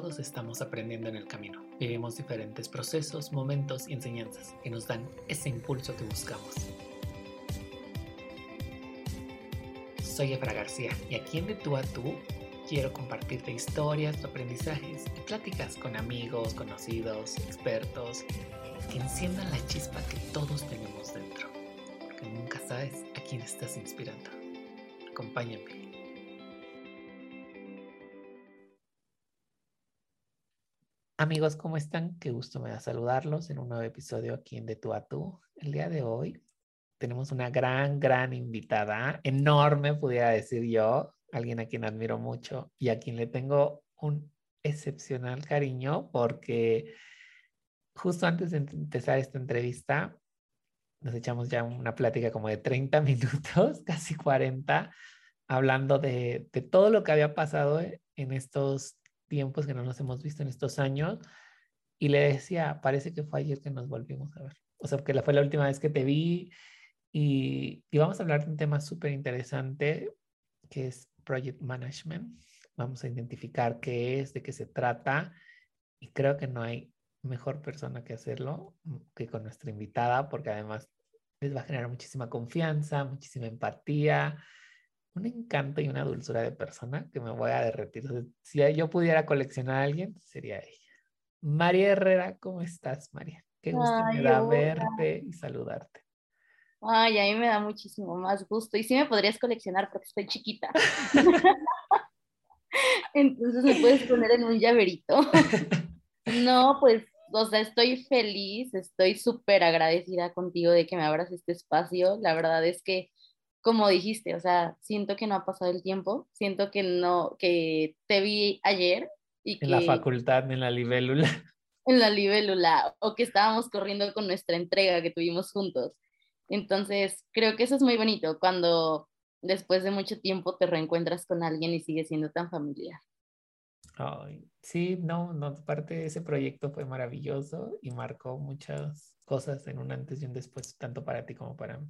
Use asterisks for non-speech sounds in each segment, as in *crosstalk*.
todos estamos aprendiendo en el camino. Vivimos diferentes procesos, momentos y enseñanzas que nos dan ese impulso que buscamos. Soy Efra García y aquí en De Tú a Tú quiero compartirte historias, aprendizajes y pláticas con amigos, conocidos, expertos que enciendan la chispa que todos tenemos dentro. Porque nunca sabes a quién estás inspirando. Acompáñame. Amigos, ¿cómo están? Qué gusto me da saludarlos en un nuevo episodio aquí en De Tú a Tú. El día de hoy tenemos una gran, gran invitada, enorme, pudiera decir yo, alguien a quien admiro mucho y a quien le tengo un excepcional cariño porque justo antes de empezar esta entrevista nos echamos ya una plática como de 30 *laughs* minutos, casi 40, hablando de, de todo lo que había pasado en estos tiempos que no nos hemos visto en estos años. Y le decía, parece que fue ayer que nos volvimos a ver. O sea, que fue la última vez que te vi. Y, y vamos a hablar de un tema súper interesante que es Project Management. Vamos a identificar qué es, de qué se trata. Y creo que no hay mejor persona que hacerlo que con nuestra invitada, porque además les va a generar muchísima confianza, muchísima empatía, un encanto y una dulzura de persona que me voy a derretir. si yo pudiera coleccionar a alguien, sería ella. María Herrera, ¿cómo estás, María? Qué gusto me da verte y saludarte. Ay, a mí me da muchísimo más gusto. Y sí me podrías coleccionar porque estoy chiquita. *laughs* *laughs* Entonces me puedes poner en un llaverito. *laughs* no, pues, o sea, estoy feliz, estoy súper agradecida contigo de que me abras este espacio. La verdad es que como dijiste, o sea, siento que no ha pasado el tiempo, siento que no, que te vi ayer y en la facultad, en la libélula. En la libélula, o que estábamos corriendo con nuestra entrega que tuvimos juntos. Entonces, creo que eso es muy bonito cuando después de mucho tiempo te reencuentras con alguien y sigue siendo tan familiar. Ay, sí, no, no, aparte ese proyecto fue maravilloso y marcó muchas cosas en un antes y un después, tanto para ti como para mí.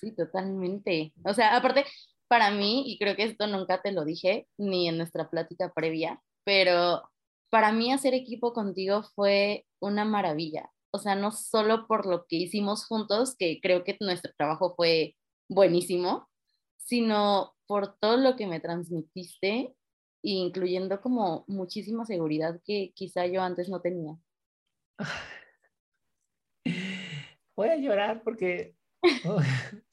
Sí, totalmente. O sea, aparte, para mí, y creo que esto nunca te lo dije, ni en nuestra plática previa, pero para mí hacer equipo contigo fue una maravilla. O sea, no solo por lo que hicimos juntos, que creo que nuestro trabajo fue buenísimo, sino por todo lo que me transmitiste, incluyendo como muchísima seguridad que quizá yo antes no tenía. Voy a llorar porque *laughs*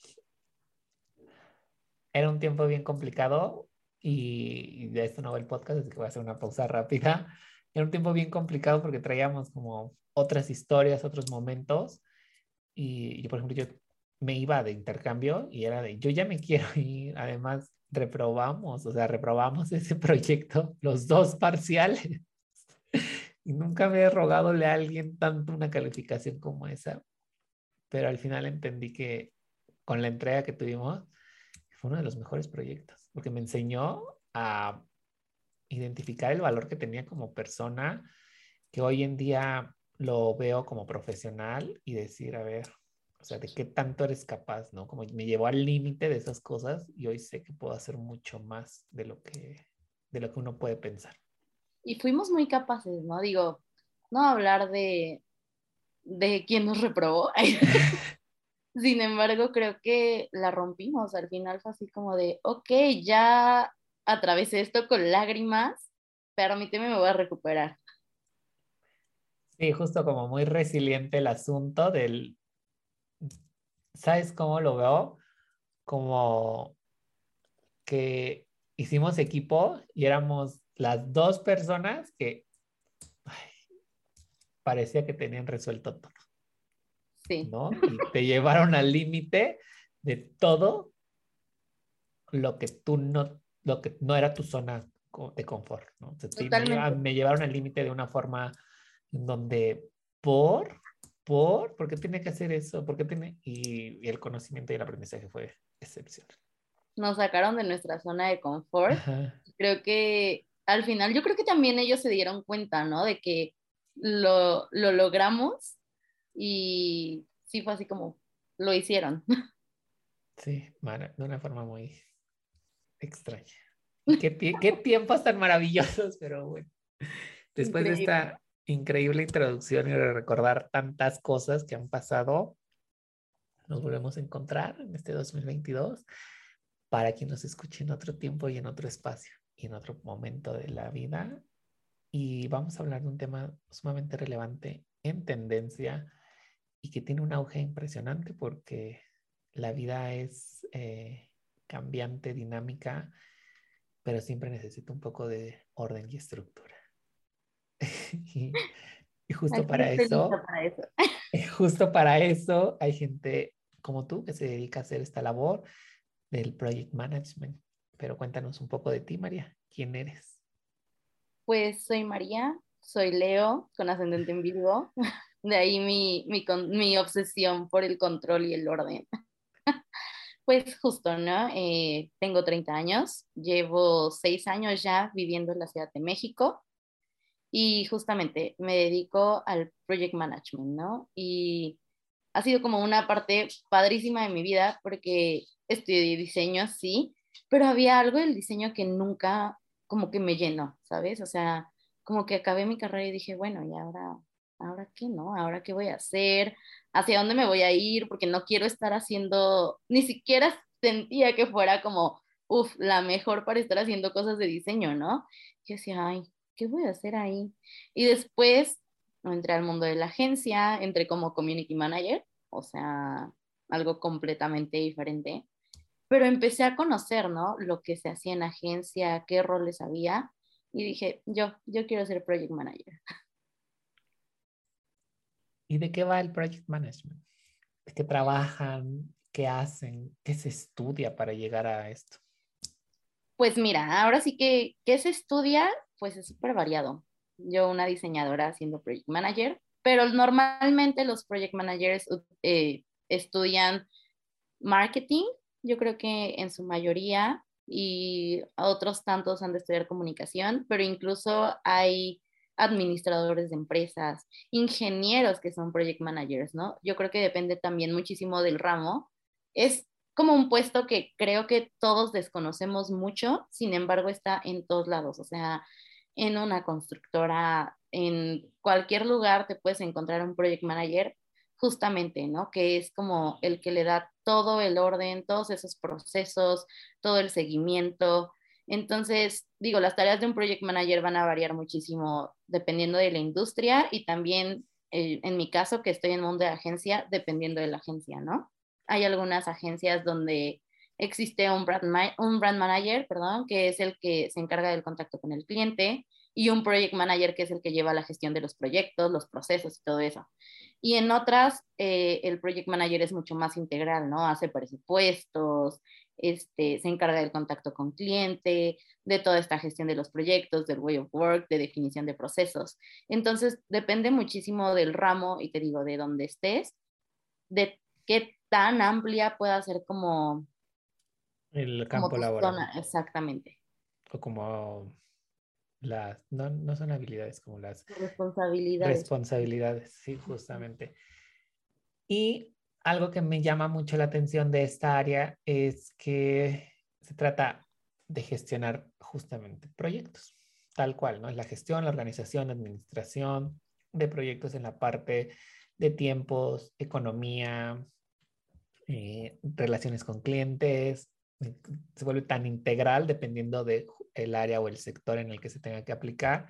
Era un tiempo bien complicado y, de esto no va el podcast, así que voy a hacer una pausa rápida. Era un tiempo bien complicado porque traíamos como otras historias, otros momentos. Y yo, por ejemplo, yo me iba de intercambio y era de, yo ya me quiero *laughs* ir. Además, reprobamos, o sea, reprobamos ese *laughs* proyecto, los dos parciales. *laughs* y nunca me he rogadole a alguien tanto una calificación como esa pero al final entendí que con la entrega que tuvimos fue uno de los mejores proyectos, porque me enseñó a identificar el valor que tenía como persona, que hoy en día lo veo como profesional y decir, a ver, o sea, de qué tanto eres capaz, ¿no? Como me llevó al límite de esas cosas y hoy sé que puedo hacer mucho más de lo que, de lo que uno puede pensar. Y fuimos muy capaces, ¿no? Digo, no hablar de, de quién nos reprobó. *laughs* Sin embargo, creo que la rompimos. Al final fue así como de, ok, ya atravesé esto con lágrimas, permíteme, me voy a recuperar. Sí, justo como muy resiliente el asunto del, ¿sabes cómo lo veo? Como que hicimos equipo y éramos las dos personas que parecía que tenían resuelto todo. Sí. ¿No? Y te llevaron al límite de todo lo que tú no, lo que no era tu zona de confort, ¿no? me, llevaron, al límite de una forma en donde por, por, ¿por qué tiene que hacer eso? ¿Por qué tiene? Y, el conocimiento y el aprendizaje fue excepcional. Nos sacaron de nuestra zona de confort. Creo que al final, yo creo que también ellos se dieron cuenta, ¿no? De que lo, lo logramos y sí fue así como lo hicieron. *laughs* Sí, de una forma muy extraña. Qué, qué tiempos tan maravillosos, pero bueno. Después de esta increíble introducción y de recordar tantas cosas que han pasado, nos volvemos a encontrar en este 2022 para quien nos escuche en otro tiempo y en otro espacio y en otro momento de la vida. Y vamos a hablar de un tema sumamente relevante en tendencia y que tiene un auge impresionante porque la vida es eh, cambiante, dinámica, pero siempre necesita un poco de orden y estructura. *laughs* y, justo para eso, para eso. *laughs* justo para eso hay gente como tú que se dedica a hacer esta labor del project management. Pero cuéntanos un poco de ti, María. ¿Quién eres? Pues soy María, soy Leo, con ascendente en Virgo. *laughs* De ahí mi, mi, mi obsesión por el control y el orden. *laughs* Pues justo, ¿no? Eh, tengo 30 años, llevo 6 años ya viviendo en la Ciudad de México y justamente me dedico al project management, ¿no? Y ha sido como una parte padrísima de mi vida porque estudié diseño, sí, pero había algo del diseño que nunca como que me llenó, ¿sabes? O sea, como que acabé mi carrera y dije, bueno, ¿y ahora, ahora qué, no? ¿Ahora qué voy a hacer? ¿Hacia dónde me voy a ir? Porque no quiero estar haciendo, ni siquiera sentía que fuera como, uff, la mejor para estar haciendo cosas de diseño, ¿no? Y decía, ay, ¿qué voy a hacer ahí? Y después entré al mundo de la agencia, entré como community manager, o sea, algo completamente diferente pero empecé a conocer, ¿no? Lo que se hacía en agencia, qué roles había, y dije, yo, yo quiero ser project manager. ¿Y de qué va el project management? ¿De qué trabajan? ¿Qué hacen? ¿Qué se estudia para llegar a esto? Pues mira, ahora sí que, ¿qué se estudia? Pues es súper variado. Yo, una diseñadora siendo project manager, pero normalmente los project managers eh, estudian marketing, yo creo que en su mayoría, y otros tantos han de estudiar comunicación, pero incluso hay administradores de empresas, ingenieros que son project managers, ¿no? Yo creo que depende también muchísimo del ramo. Es como un puesto que creo que todos desconocemos mucho, sin embargo está en todos lados, o sea, en una constructora, en cualquier lugar te puedes encontrar un project manager justamente, ¿no? Que es como el que le da todo el orden, todos esos procesos, todo el seguimiento. Entonces, digo, las tareas de un project manager van a variar muchísimo dependiendo de la industria y también, eh, en mi caso, que estoy en mundo de agencia, dependiendo de la agencia, ¿no? Hay algunas agencias donde existe un brand, un brand manager, perdón, que es el que se encarga del contacto con el cliente y un project manager que es el que lleva la gestión de los proyectos, los procesos y todo eso. Y en otras, eh, el project manager es mucho más integral, ¿no? Hace presupuestos, este, se encarga del contacto con cliente, de toda esta gestión de los proyectos, del way of work, de definición de procesos. Entonces, depende muchísimo del ramo y te digo, de dónde estés, de qué tan amplia pueda ser como... El campo laboral. exactamente. O como las, no, no son habilidades como las responsabilidades. Responsabilidades, sí, justamente. Y algo que me llama mucho la atención de esta área es que se trata de gestionar justamente proyectos, tal cual, ¿no? Es la gestión, la organización, la administración de proyectos en la parte de tiempos, economía, eh, relaciones con clientes, se vuelve tan integral dependiendo del el área o el sector en el que se tenga que aplicar.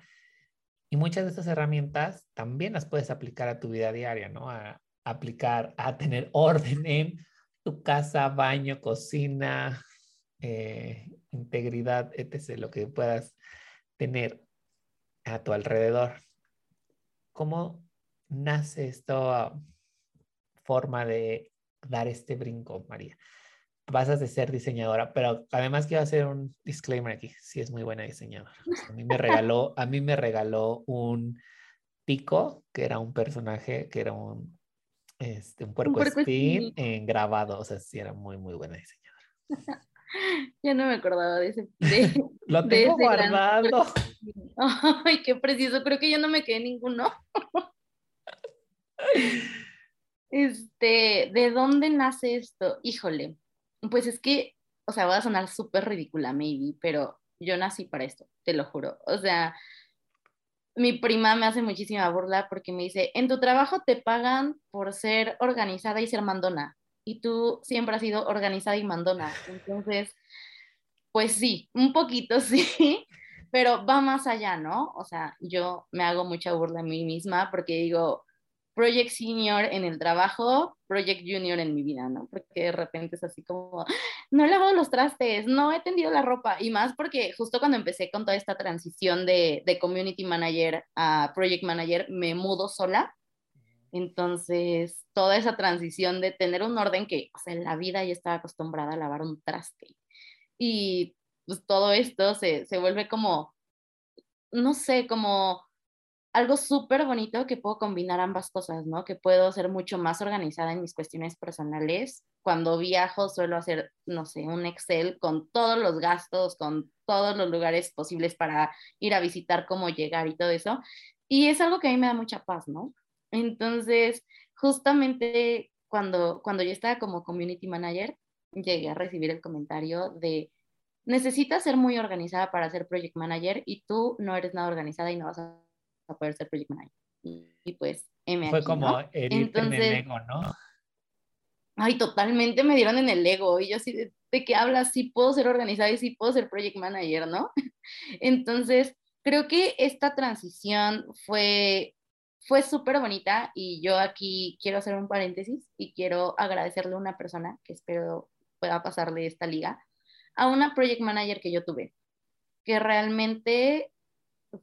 Y muchas de estas herramientas también las puedes aplicar a tu vida diaria, ¿no? A aplicar, a tener *laughs* orden en tu casa, baño, cocina, eh, integridad, etc., lo que puedas tener a tu alrededor. ¿Cómo nace esta forma de dar este brinco, María? Vas de ser diseñadora, pero además quiero hacer un disclaimer aquí, sí es muy buena diseñadora. A mí me regaló, a mí me regaló un pico, que era un personaje, que era un, este, un puerco, en grabado, o sea, sí era muy, muy buena diseñadora. *laughs* ya no me acordaba de ese. *laughs* Lo tengo guardado. *laughs* Ay, qué preciso, creo que yo no me quedé ninguno. Este, ¿de dónde nace esto? Híjole, pues es que, o sea, va a sonar súper ridícula, maybe, pero yo nací para esto, te lo juro. O sea, mi prima me hace muchísima burla porque me dice, en tu trabajo te pagan por ser organizada y ser mandona. Y tú siempre has sido organizada y mandona. *laughs* Entonces, pues sí, un poquito *laughs* sí, pero va más allá, ¿no? O sea, yo me hago mucha burla a mí misma porque digo, Project Senior en el trabajo, Project Junior en mi vida, ¿no? Porque de repente es así como, no he lavado los trastes, no he tendido la ropa, y más porque justo cuando empecé con toda esta transición de, de Community Manager a Project Manager, me mudo sola. Entonces, toda esa transición de tener un orden que, o sea, en la vida ya estaba acostumbrada a lavar un traste. Y pues todo esto se, se vuelve como, no sé, como algo súper bonito que puedo combinar ambas cosas, ¿no? Que puedo ser mucho más organizada en mis cuestiones personales. Cuando viajo suelo hacer, no sé, un Excel con todos los gastos, con todos los lugares posibles para ir a visitar, cómo llegar y todo eso. Y es algo que a mí me da mucha paz, ¿no? Entonces, justamente cuando, cuando yo estaba como community manager, llegué a recibir el comentario de, necesitas ser muy organizada para ser project manager y tú no eres nada organizada y no vas a a poder ser project manager. Y, pues, M Fue como ¿no? Entonces, en el ego, ¿no? Ay, totalmente me dieron en el ego. Y yo así, ¿de, de qué hablas? Sí puedo ser organizada y sí puedo ser project manager, ¿no? *laughs* Entonces, creo que esta transición fue, fue súper bonita y yo aquí quiero hacer un paréntesis y quiero agradecerle a una persona que espero pueda pasarle esta liga, a una project manager que yo tuve, que realmente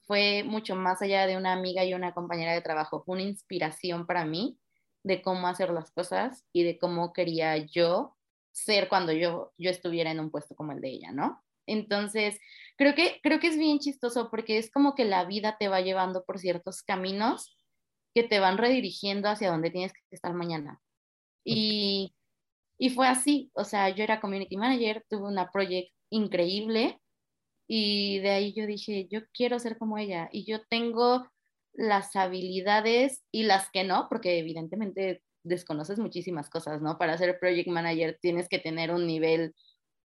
fue mucho más allá de una amiga y una compañera de trabajo, fue una inspiración para mí de cómo hacer las cosas y de cómo quería yo ser cuando yo, yo estuviera en un puesto como el de ella, ¿no? Entonces, creo que, creo que es bien chistoso porque es como que la vida te va llevando por ciertos caminos que te van redirigiendo hacia donde tienes que estar mañana. Y, y fue así, o sea, yo era community manager, tuve una project increíble y de ahí yo dije, yo quiero ser como ella y yo tengo las habilidades y las que no, porque evidentemente desconoces muchísimas cosas, ¿no? Para ser project manager tienes que tener un nivel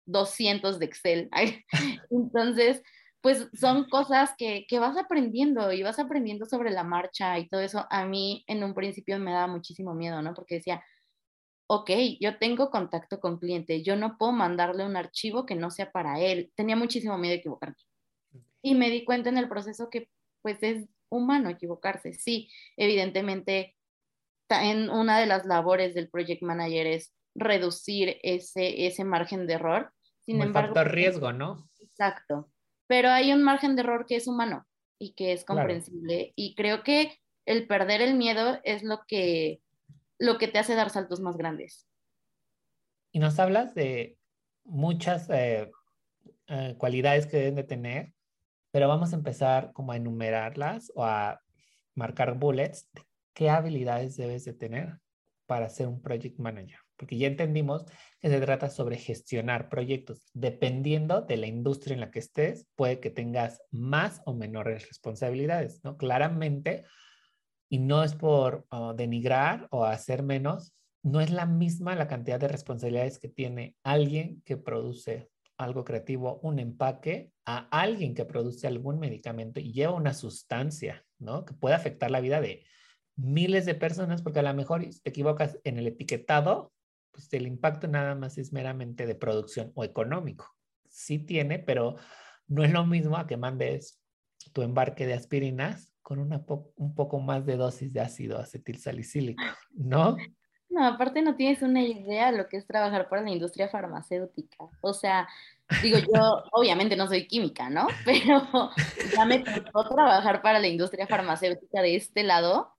200 de Excel. *laughs* Entonces, pues son cosas que, que, vas aprendiendo y vas aprendiendo sobre la marcha y todo eso. A mí en un principio me daba muchísimo miedo, ¿no? Porque decía, ok, yo tengo contacto con cliente, yo no puedo mandarle un archivo que no sea para él. Tenía muchísimo miedo de equivocarme. Y me di cuenta en el proceso que pues es humano equivocarse. Sí, evidentemente en una de las labores del project manager es reducir ese, ese margen de error. Sin embargo, factor riesgo, ¿no? Exacto. Pero hay un margen de error que es humano y que es comprensible. Y creo que el perder el miedo es lo que lo que te hace dar saltos más grandes. Y nos hablas de muchas eh, eh, cualidades que deben de tener, pero vamos a empezar como a enumerarlas o a marcar bullets de qué habilidades debes de tener para ser un project manager. Porque ya entendimos que se trata sobre gestionar proyectos. Dependiendo de la industria en la que estés, puede que tengas más o menores responsabilidades, ¿no? Claramente, y no es por ah, denigrar o hacer menos, no es la misma la cantidad de responsabilidades que tiene alguien que produce algo creativo, un empaque, a alguien que produce algún medicamento y lleva una sustancia, ¿no? Que puede afectar la vida de miles de personas, porque a lo mejor si te equivocas en el etiquetado, pues el impacto nada más es meramente de producción o económico. Sí tiene, pero no es lo mismo a que mandes tu embarque de aspirinas con una un poco más de dosis de ácido acetilsalicílico, ¿no? No, aparte no tienes una idea de lo que es trabajar para la industria farmacéutica. O sea, digo, yo *laughs* obviamente no soy química, ¿no? *laughs* Pero ya me tocó trabajar para la industria farmacéutica de este lado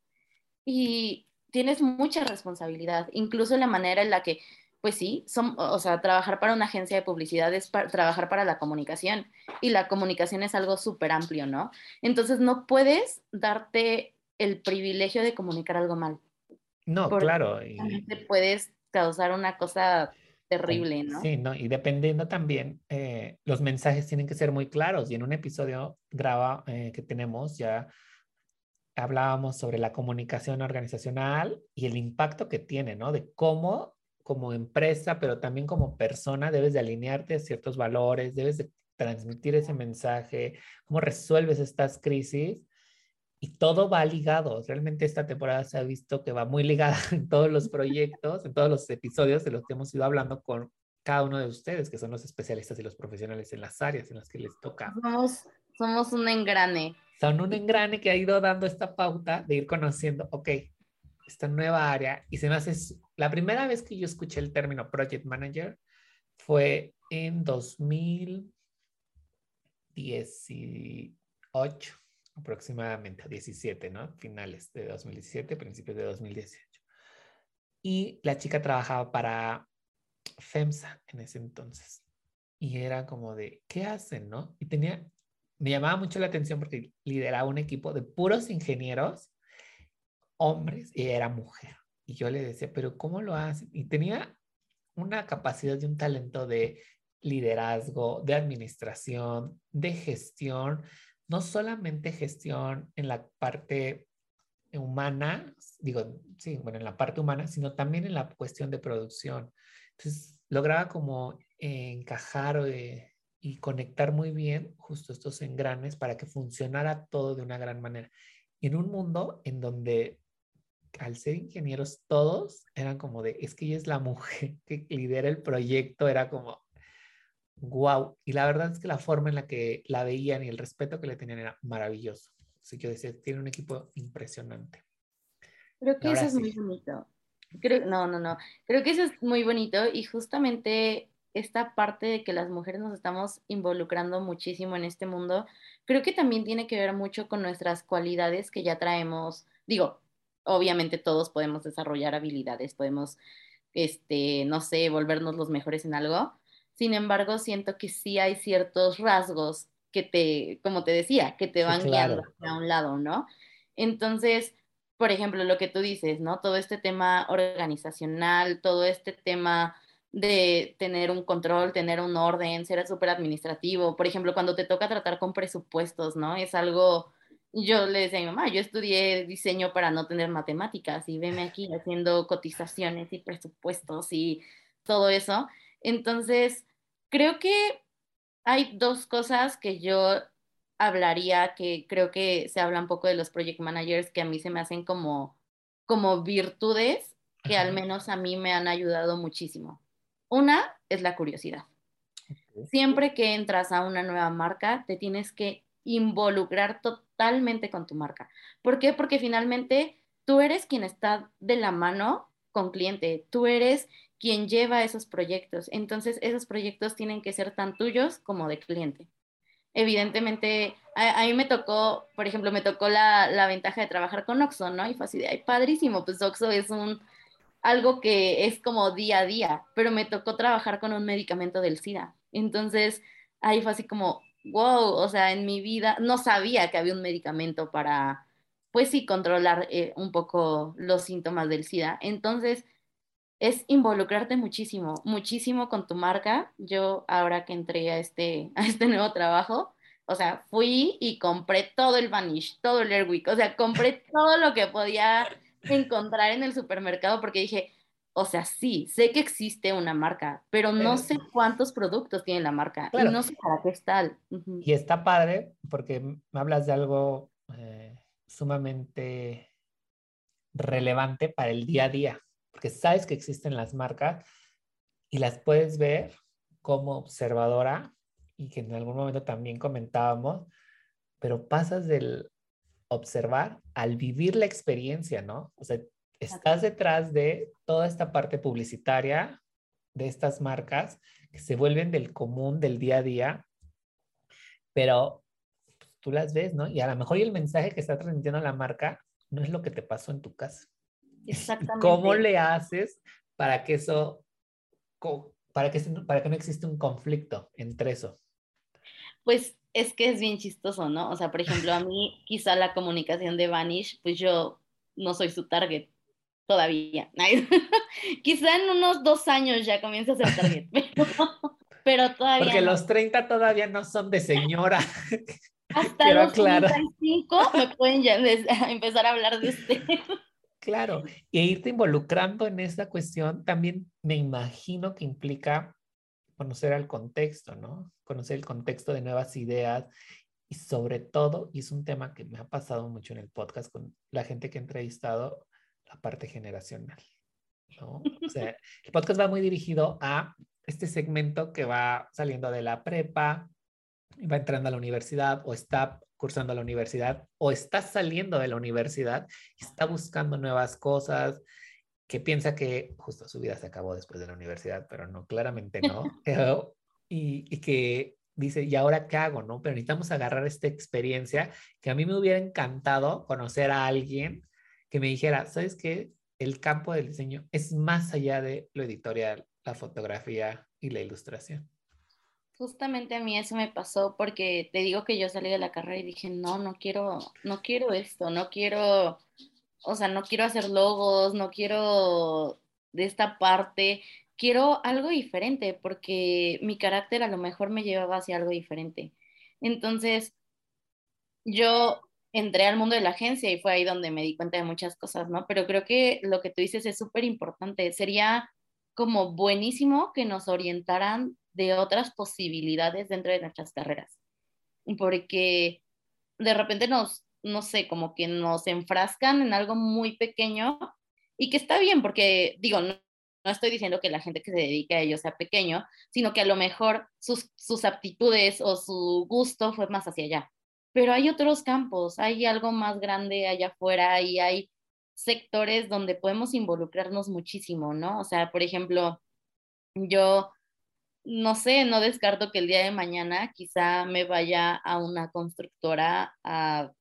y tienes mucha responsabilidad, incluso la manera en la que pues sí, son, o sea, trabajar para una agencia de publicidad es trabajar para la comunicación y la comunicación es algo súper amplio, ¿no? Entonces no puedes darte el privilegio de comunicar algo mal. No, claro. Y... puedes causar una cosa terrible, ¿no? Sí, ¿no? Y dependiendo también, eh, los mensajes tienen que ser muy claros y en un episodio graba eh, que tenemos ya hablábamos sobre la comunicación organizacional y el impacto que tiene, ¿no? De cómo como empresa, pero también como persona, debes de alinearte a ciertos valores, debes de transmitir ese mensaje, cómo resuelves estas crisis y todo va ligado. Realmente esta temporada se ha visto que va muy ligada *laughs* en todos los proyectos, en todos los episodios de los que hemos ido hablando con cada uno de ustedes, que son los especialistas y los profesionales en las áreas en las que les toca. Somos, somos un engrane. Son un engrane que ha ido dando esta pauta de ir conociendo, ok, esta nueva área. Y se me hace, la primera vez que yo escuché el término Project Manager fue en 2018 aproximadamente, 17, ¿no? Finales de 2017, principios de 2018. Y la chica trabajaba para FEMSA en ese entonces. Y era como de, ¿qué hacen, no? Y tenía, me llamaba mucho la atención porque lideraba un equipo de puros ingenieros, hombres, y era mujer. Y yo le decía, pero ¿cómo lo hacen? Y tenía una capacidad y un talento de liderazgo, de administración, de gestión, no solamente gestión en la parte humana, digo, sí, bueno, en la parte humana, sino también en la cuestión de producción. Entonces, lograba como encajar eh, y conectar muy bien justo estos engranes para que funcionara todo de una gran manera. Y en un mundo en donde al ser ingenieros todos eran como de, es que ella es la mujer *laughs* que lidera el proyecto, era como, wow. Y la verdad es que la forma en la que la veían y el respeto que le tenían era maravilloso. Así que decía, tiene un equipo impresionante. Creo que eso es muy bonito. Creo, no, no, no. Creo que eso es muy bonito y justamente esta parte de que las mujeres nos estamos involucrando muchísimo en este mundo, creo que también tiene que ver mucho con nuestras cualidades que ya traemos. Digo, obviamente todos podemos desarrollar habilidades, podemos, este, no sé, volvernos los mejores en algo, sin embargo, siento que sí hay ciertos rasgos que te, como te decía, que te van guiando a un lado, ¿no? Entonces, por ejemplo, lo que tú dices, ¿no? Todo este tema organizacional, todo este tema de tener un control, tener un orden, ser súper administrativo. Por ejemplo, cuando te toca tratar con presupuestos, ¿no? Es algo, yo le decía a mi mamá, yo estudié diseño para no tener matemáticas y veme aquí haciendo cotizaciones y presupuestos y todo eso. Entonces, Creo que hay dos cosas que yo hablaría, que creo que se habla un poco de los project managers, que a mí se me hacen como, como virtudes que al menos a mí me han ayudado muchísimo. Una es la curiosidad. Siempre que entras a una nueva marca, te tienes que involucrar totalmente con tu marca. ¿Por qué? Porque finalmente tú eres quien está de la mano con cliente, tú eres quien lleva esos proyectos. Entonces, esos proyectos tienen que ser tan tuyos como de cliente. Evidentemente, a, mí me tocó, por ejemplo, me tocó la, ventaja de trabajar con Oxo, ¿no? Y fue así de, ay, padrísimo, pues Oxo es un, algo que es como día a día, pero me tocó trabajar con un medicamento del SIDA. Entonces, ahí fue así como, wow, o sea, en mi vida no sabía que había un medicamento para, pues sí, controlar eh, un poco los síntomas del SIDA. Entonces, es involucrarte muchísimo, muchísimo con tu marca. Yo ahora que entré a este, *laughs* a este nuevo trabajo, o sea, fui y compré todo el Vanish, todo el Airwick, o sea, compré todo lo que podía encontrar en el supermercado porque dije, o sea, sí, sé que existe una marca, pero no sé cuántos productos tiene la marca y no sé para qué está. Y está padre porque me hablas de algo eh, sumamente relevante para el día a día porque sabes que existen las marcas y las puedes ver como observadora y que en algún momento también comentábamos, pero pasas del observar al vivir la experiencia, ¿no? O sea, estás detrás de toda esta parte publicitaria de estas marcas que se vuelven del común, del día a día, pero pues, tú las ves, ¿no? Y a lo mejor el mensaje que está transmitiendo la marca no es lo que te pasó en tu casa. *laughs* Exactamente. ¿Cómo le haces para que eso, para que, para que no exista un conflicto entre eso? Pues es que es bien chistoso, ¿no? O sea, por ejemplo, a mí quizá la comunicación de Vanish, pues yo no soy su target todavía. *laughs* quizá en unos dos años ya comienza a ser target, *laughs* pero, todavía. Porque los 30 todavía no son de señora. *laughs* Hasta los 35 me pueden ya empezar a hablar de usted. Claro, y irte involucrando en esta cuestión también me imagino que implica conocer el contexto, ¿no? Conocer el contexto de nuevas ideas y sobre todo, y es un tema que me ha pasado mucho en el podcast con la gente que he entrevistado, la parte generacional. ¿no? O sea, el podcast va muy dirigido a este segmento que va saliendo de la prepa, va entrando a la universidad o está cursando a la universidad o está saliendo de la universidad y está buscando nuevas cosas, que piensa que justo su vida se acabó después de la universidad, pero no, claramente no. *laughs* y, y que dice, ¿y ahora qué hago? ¿No? Pero necesitamos agarrar esta experiencia que a mí me hubiera encantado conocer a alguien que me dijera, ¿sabes qué? El campo del diseño es más allá de lo editorial, la fotografía y la ilustración. Justamente a mí eso me pasó porque te digo que yo salí de la carrera y dije, no, no quiero, no quiero esto, no quiero, o sea, no quiero hacer logos, no quiero de esta parte, quiero algo diferente porque mi carácter a lo mejor me llevaba hacia algo diferente. Entonces, yo entré al mundo de la agencia y fue ahí donde me di cuenta de muchas cosas, ¿no? Pero creo que lo que tú dices es súper importante. Sería como buenísimo que nos orientaran de otras posibilidades dentro de nuestras carreras, porque de repente nos, no sé, como que nos enfrascan en algo muy pequeño y que está bien, porque digo, no, no estoy diciendo que la gente que se dedica a ello sea pequeño, sino que a lo mejor sus, sus aptitudes o su gusto fue más hacia allá. Pero hay otros campos, hay algo más grande allá afuera y hay sectores donde podemos involucrarnos muchísimo, ¿no? O sea, por ejemplo, yo no sé, no descarto que el día de mañana quizá me vaya a una constructora a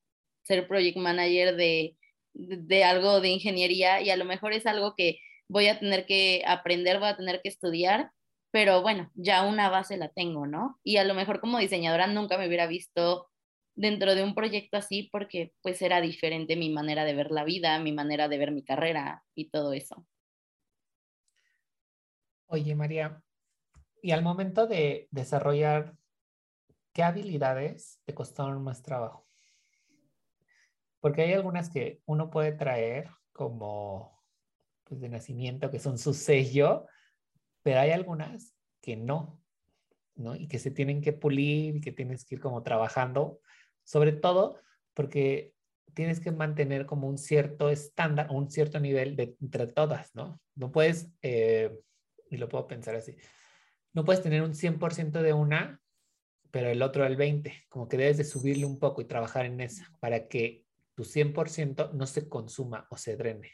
ser project manager de, de, algo de ingeniería y a lo mejor es algo que voy a tener que aprender, voy a tener que estudiar, pero bueno, ya una base la tengo, ¿no? Y a lo mejor como diseñadora nunca me hubiera visto dentro de un proyecto así porque pues era diferente mi manera de ver la vida, mi manera de ver mi carrera y todo eso. Oye, María, y al momento de desarrollar, ¿qué habilidades te costaron más trabajo? Porque hay algunas que uno puede traer como pues, de nacimiento, que son su sello, pero hay algunas que no, ¿no? Y que se tienen que pulir y que tienes que ir como trabajando, sobre todo porque tienes que mantener como un cierto estándar, un cierto nivel de, entre todas, ¿no? No puedes, eh, y lo puedo pensar así, no puedes tener un 100% de una, pero el otro el 20%, como que debes de subirle un poco y trabajar en esa para que tu 100% no se consuma o se drene.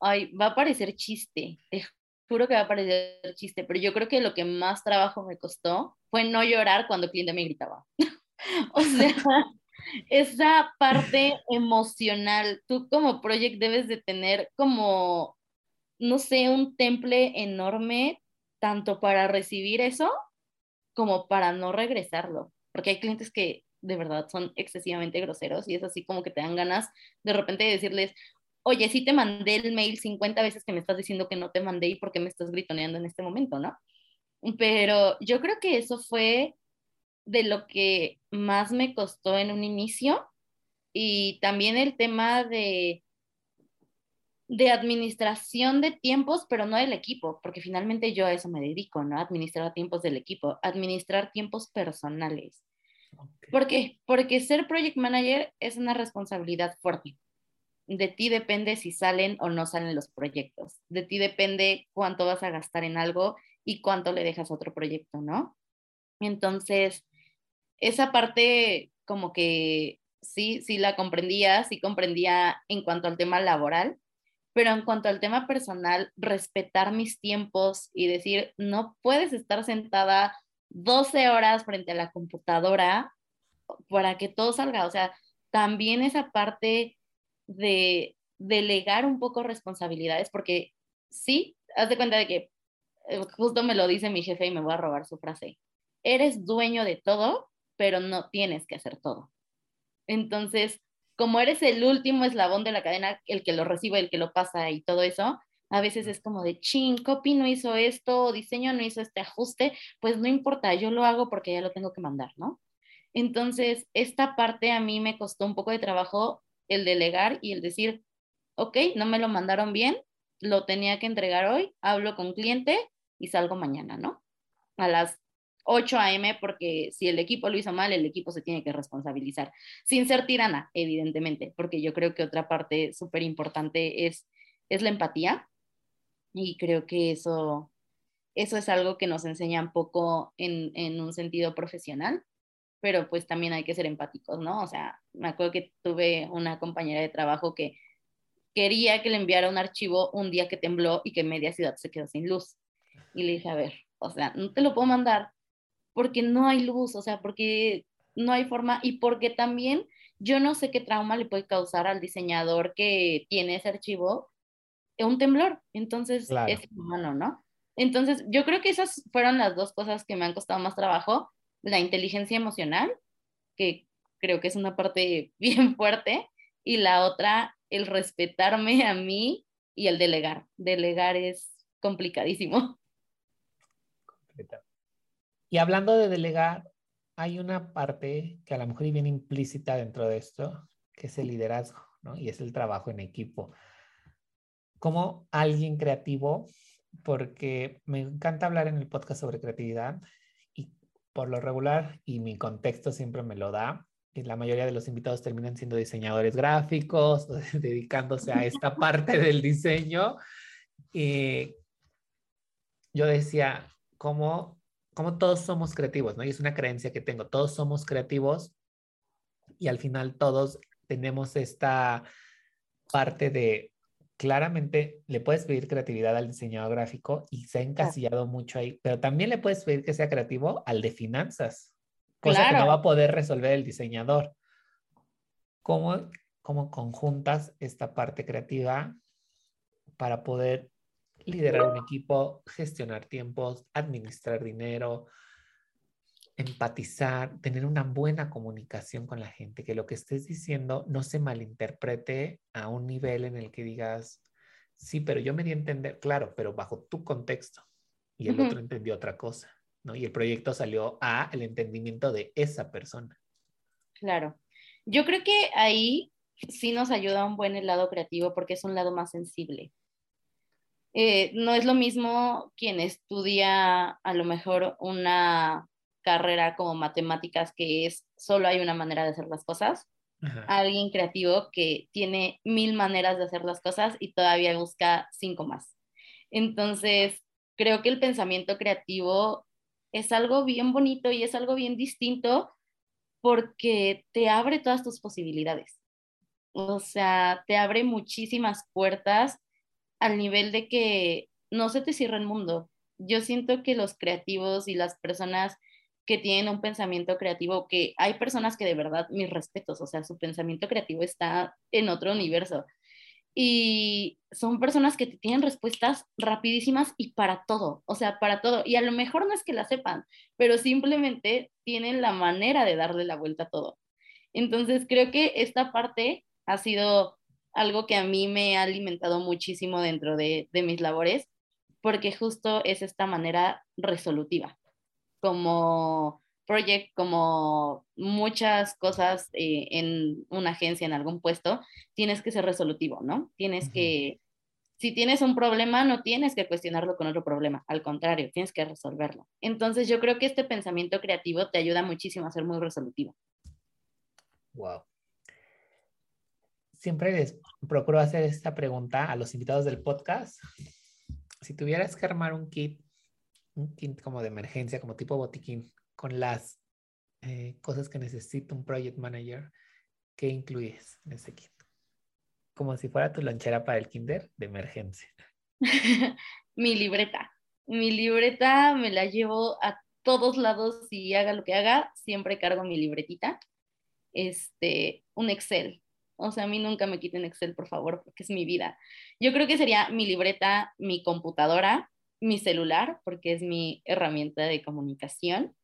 Ay, va a parecer chiste, te juro que va a parecer chiste, pero yo creo que lo que más trabajo me costó fue no llorar cuando el cliente me gritaba. *laughs* *laughs* o sea, esa parte emocional, tú como project debes de tener como, no sé, un temple enorme, tanto para recibir eso como para no regresarlo, porque hay clientes que de verdad son excesivamente groseros y es así como que te dan ganas de repente de decirles, oye, sí te mandé el mail 50 veces que me estás diciendo que no te mandé y por qué me estás gritoneando en este momento, ¿no? Pero yo creo que eso fue de lo que más me costó en un inicio y también el tema de de administración de tiempos, pero no del equipo, porque finalmente yo a eso me dedico, ¿no? Administrar tiempos del equipo, administrar tiempos personales. ¿Por qué? Porque ser project manager es una responsabilidad fuerte de ti depende si salen o no salen los proyectos. De ti depende cuánto vas a gastar en algo y cuánto le dejas a otro proyecto, ¿no? Entonces, esa parte como que sí, sí la comprendía, sí comprendía en cuanto al tema laboral, pero en cuanto al tema personal, respetar mis tiempos y decir, no puedes estar sentada 12 horas frente a la computadora para que todo salga. O sea, también esa parte de delegar un poco responsabilidades, porque sí, haz de cuenta de que eh, justo me lo dice mi jefe y me voy a robar su frase. Eres dueño de todo, pero no tienes que hacer todo. Entonces, como eres el último eslabón de la cadena, el que lo recibe, el que lo pasa y todo eso, a veces es como de, ching, copy no hizo esto, diseño no hizo este ajuste, pues no importa, yo lo hago porque ya lo tengo que mandar, ¿no? Entonces, esta parte a mí me costó un poco de trabajo el delegar y el decir, ok, no me lo mandaron bien, lo tenía que entregar hoy, hablo con cliente y salgo mañana, ¿no? A las 8 a.m. porque si el equipo lo hizo mal, el equipo se tiene que responsabilizar, sin ser tirana, evidentemente, porque yo creo que otra parte súper importante es, es la empatía y creo que eso, eso es algo que nos enseñan poco en, en un sentido profesional, pero pues también hay que ser empáticos, ¿no? O sea, me acuerdo que tuve una compañera de trabajo que quería que le enviara un archivo un día que tembló y que media ciudad se quedó sin luz. Y le dije, a ver, o sea, no te lo puedo mandar porque no hay luz, o sea, porque no hay forma y porque también yo no sé qué trauma le puede causar al diseñador que tiene ese archivo un temblor. Entonces, es humano, ¿no? Entonces, yo creo que esas fueron las dos cosas que me han costado más trabajo. La inteligencia emocional, que creo que es una parte *laughs* bien fuerte, y la otra, el respetarme a mí y el delegar. Delegar es complicadísimo. Y hablando de delegar, hay una parte que a lo mejor viene implícita dentro de esto, que es el liderazgo, ¿no? Y es el trabajo en equipo. Como alguien creativo, porque me encanta hablar en el podcast sobre creatividad y por lo regular, y mi contexto siempre me lo da, y la mayoría de los invitados terminan siendo diseñadores gráficos, *laughs* dedicándose a esta parte del diseño. Y yo decía, ¿cómo como todos somos creativos, ¿no? Y es una creencia que tengo, todos somos creativos y al final todos tenemos esta parte de, claramente le puedes pedir creatividad al diseñador gráfico y se ha encasillado mucho ahí, pero también le puedes pedir que sea creativo al de finanzas, cosa que no va a poder resolver el diseñador. ¿Cómo, ¿Cómo conjuntas esta parte creativa para poder liderar un equipo, gestionar tiempos, administrar dinero, empatizar, tener una buena comunicación con la gente, que lo que estés diciendo no se malinterprete a un nivel en el que digas, sí, pero yo me di a entender, claro, pero bajo tu contexto y el otro entendió otra cosa, ¿no? Y el proyecto salió a el entendimiento de esa persona. Claro. Yo creo que ahí sí nos ayuda un buen lado creativo porque es un lado más sensible. Eh, no es lo mismo quien estudia a lo mejor una carrera como matemáticas que es solo hay una manera de hacer las cosas, alguien creativo que tiene mil maneras de hacer las cosas y todavía busca cinco más. Entonces, creo que el pensamiento creativo es algo bien bonito y es algo bien distinto porque te abre todas tus posibilidades. O sea, te abre muchísimas puertas al nivel de que no se te cierra el mundo. Yo siento que los creativos y las personas que tienen un pensamiento creativo, que hay personas que de verdad, mis respetos, o sea, su pensamiento creativo está en otro universo. Y son personas que tienen respuestas rapidísimas y para todo, o sea, para todo. Y a lo mejor no es que la sepan, pero simplemente tienen la manera de darle la vuelta a todo. Entonces, creo que esta parte ha sido algo que a mí me ha alimentado muchísimo dentro de, mis labores, porque justo es esta manera resolutiva, como project, como muchas cosas eh, en una agencia, en algún puesto, tienes que ser resolutivo, ¿no? Tienes que, si tienes un problema, no tienes que cuestionarlo con otro problema, al contrario, tienes que resolverlo. Entonces yo creo que este pensamiento creativo te ayuda muchísimo a ser muy resolutivo. Wow siempre les procuro hacer esta pregunta a los invitados del podcast. Si tuvieras que armar un kit, un kit como de emergencia, como tipo botiquín, con las eh, cosas que necesita un project manager, ¿qué incluyes en ese kit? Como si fuera tu lonchera para el kinder de emergencia. *laughs* Mi libreta. Mi libreta me la llevo a todos lados y haga lo que haga, siempre cargo mi libretita. Este, un Excel, o sea, a mí nunca me quiten Excel, por favor, porque es mi vida. Yo creo que sería mi libreta, mi computadora, mi celular, porque es mi herramienta de comunicación.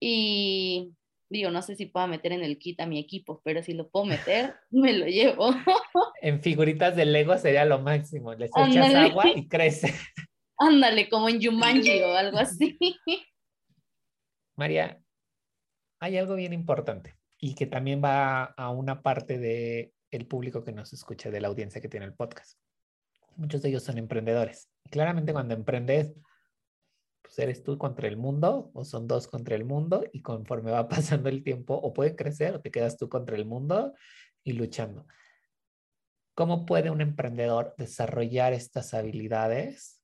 Y digo, no sé si puedo meter en el kit a mi equipo, pero si lo puedo meter, *laughs* me lo llevo. *laughs* en figuritas de Lego sería lo máximo. Le echas agua y crece. *laughs* Ándale, como en Jumanji o algo así. María, hay algo bien importante y que también va a una parte del el público que nos escucha, de la audiencia que tiene el podcast. Muchos de ellos son emprendedores. Claramente cuando emprendes, pues eres tú contra el mundo o son dos contra el mundo y conforme va *laughs* pasando el tiempo o pueden crecer o te quedas tú contra el mundo y luchando. ¿Cómo puede un emprendedor desarrollar estas habilidades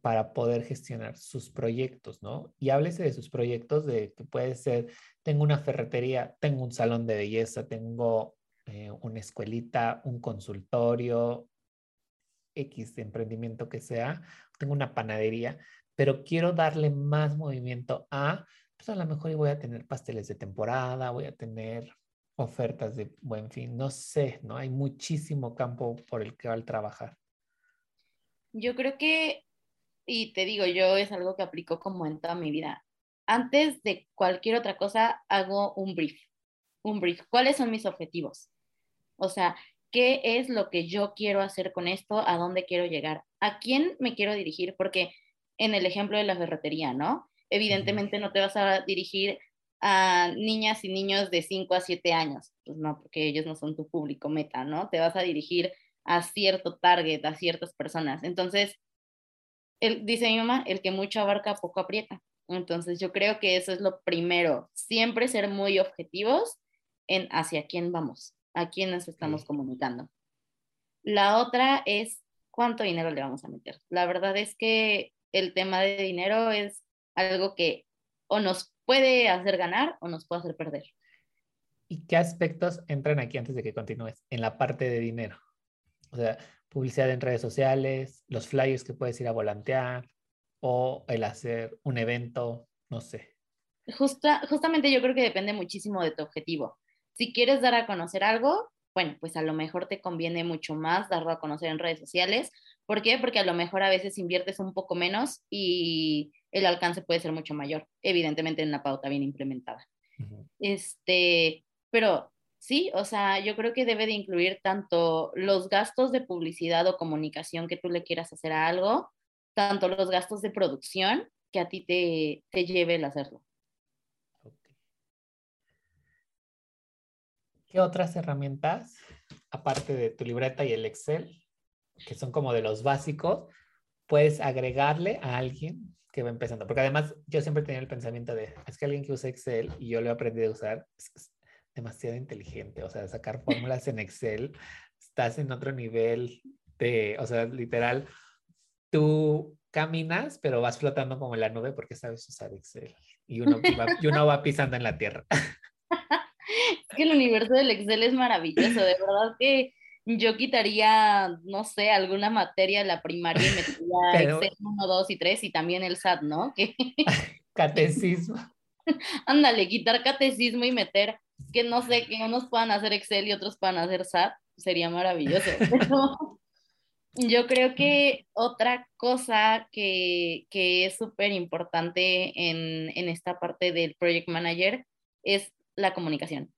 para poder gestionar sus proyectos, ¿no? Y háblese de sus proyectos de que puede ser, tengo una ferretería, tengo un salón de belleza, tengo eh, una escuelita, un consultorio, X de emprendimiento que sea, tengo una panadería, pero quiero darle más movimiento a, pues a lo mejor voy a tener pasteles de temporada, voy a tener ofertas de buen fin, no sé, ¿no? Hay muchísimo campo por el que va a trabajar. Yo creo que, y te digo, yo es algo que aplico como en toda mi vida. Antes de cualquier otra cosa, hago un brief. Un brief. ¿Cuáles son mis objetivos? O sea, ¿qué es lo que yo quiero hacer con esto? ¿A dónde quiero llegar? ¿A quién me quiero dirigir? Porque en el ejemplo de la ferretería, ¿no? Evidentemente no te vas a dirigir a niñas y niños de 5 a 7 años, pues no, porque ellos no son tu público meta, ¿no? Te vas a dirigir a cierto target, a ciertas personas. Entonces, el, dice mi mamá, el que mucho abarca, poco aprieta. Entonces, yo creo que eso es lo primero, siempre ser muy objetivos en hacia quién vamos, a quién nos estamos comunicando. La otra es cuánto dinero le vamos a meter. La verdad es que el tema de dinero es algo que o nos puede hacer ganar o nos puede hacer perder. ¿Y qué aspectos entran aquí antes de que continúes? En la parte de dinero. O sea, publicidad en redes sociales, los flyers que puedes ir a volantear o el hacer un evento, no sé. Justa, justamente yo creo que depende muchísimo de tu objetivo. Si quieres dar a conocer algo, bueno, pues a lo mejor te conviene mucho más darlo a conocer en redes sociales. ¿Por qué? Porque a lo mejor a veces inviertes un poco menos y el alcance puede ser mucho mayor, evidentemente en una pauta bien implementada. Este, pero sí, o sea, yo creo que debe de incluir tanto los gastos de publicidad o comunicación que tú le quieras hacer a algo, tanto los gastos de producción que a ti te, te lleve el hacerlo. ¿Qué otras herramientas, aparte de tu libreta y el Excel, que son como de los básicos, puedes agregarle a alguien que va empezando? Porque además yo siempre tenía el pensamiento de, es que alguien que usa Excel y yo lo he aprendido a usar, demasiado inteligente, o sea, sacar fórmulas en Excel, estás en otro nivel de, o sea, literal, tú caminas, pero vas flotando como en la nube porque sabes usar Excel y uno *laughs* y uno va pisando en la tierra. Es que el universo del Excel es maravilloso, de verdad que yo quitaría, no sé, alguna materia de la primaria y metería Excel 1, 2 y 3 y también el SAT, ¿no? *laughs* *laughs* Catecismo. Ándale, quitar catecismo y meter que no sé, que unos puedan hacer Excel y otros puedan hacer SAT, sería maravilloso. *laughs* yo creo que otra cosa que, que es súper importante en, en esta parte del Project Manager es la comunicación.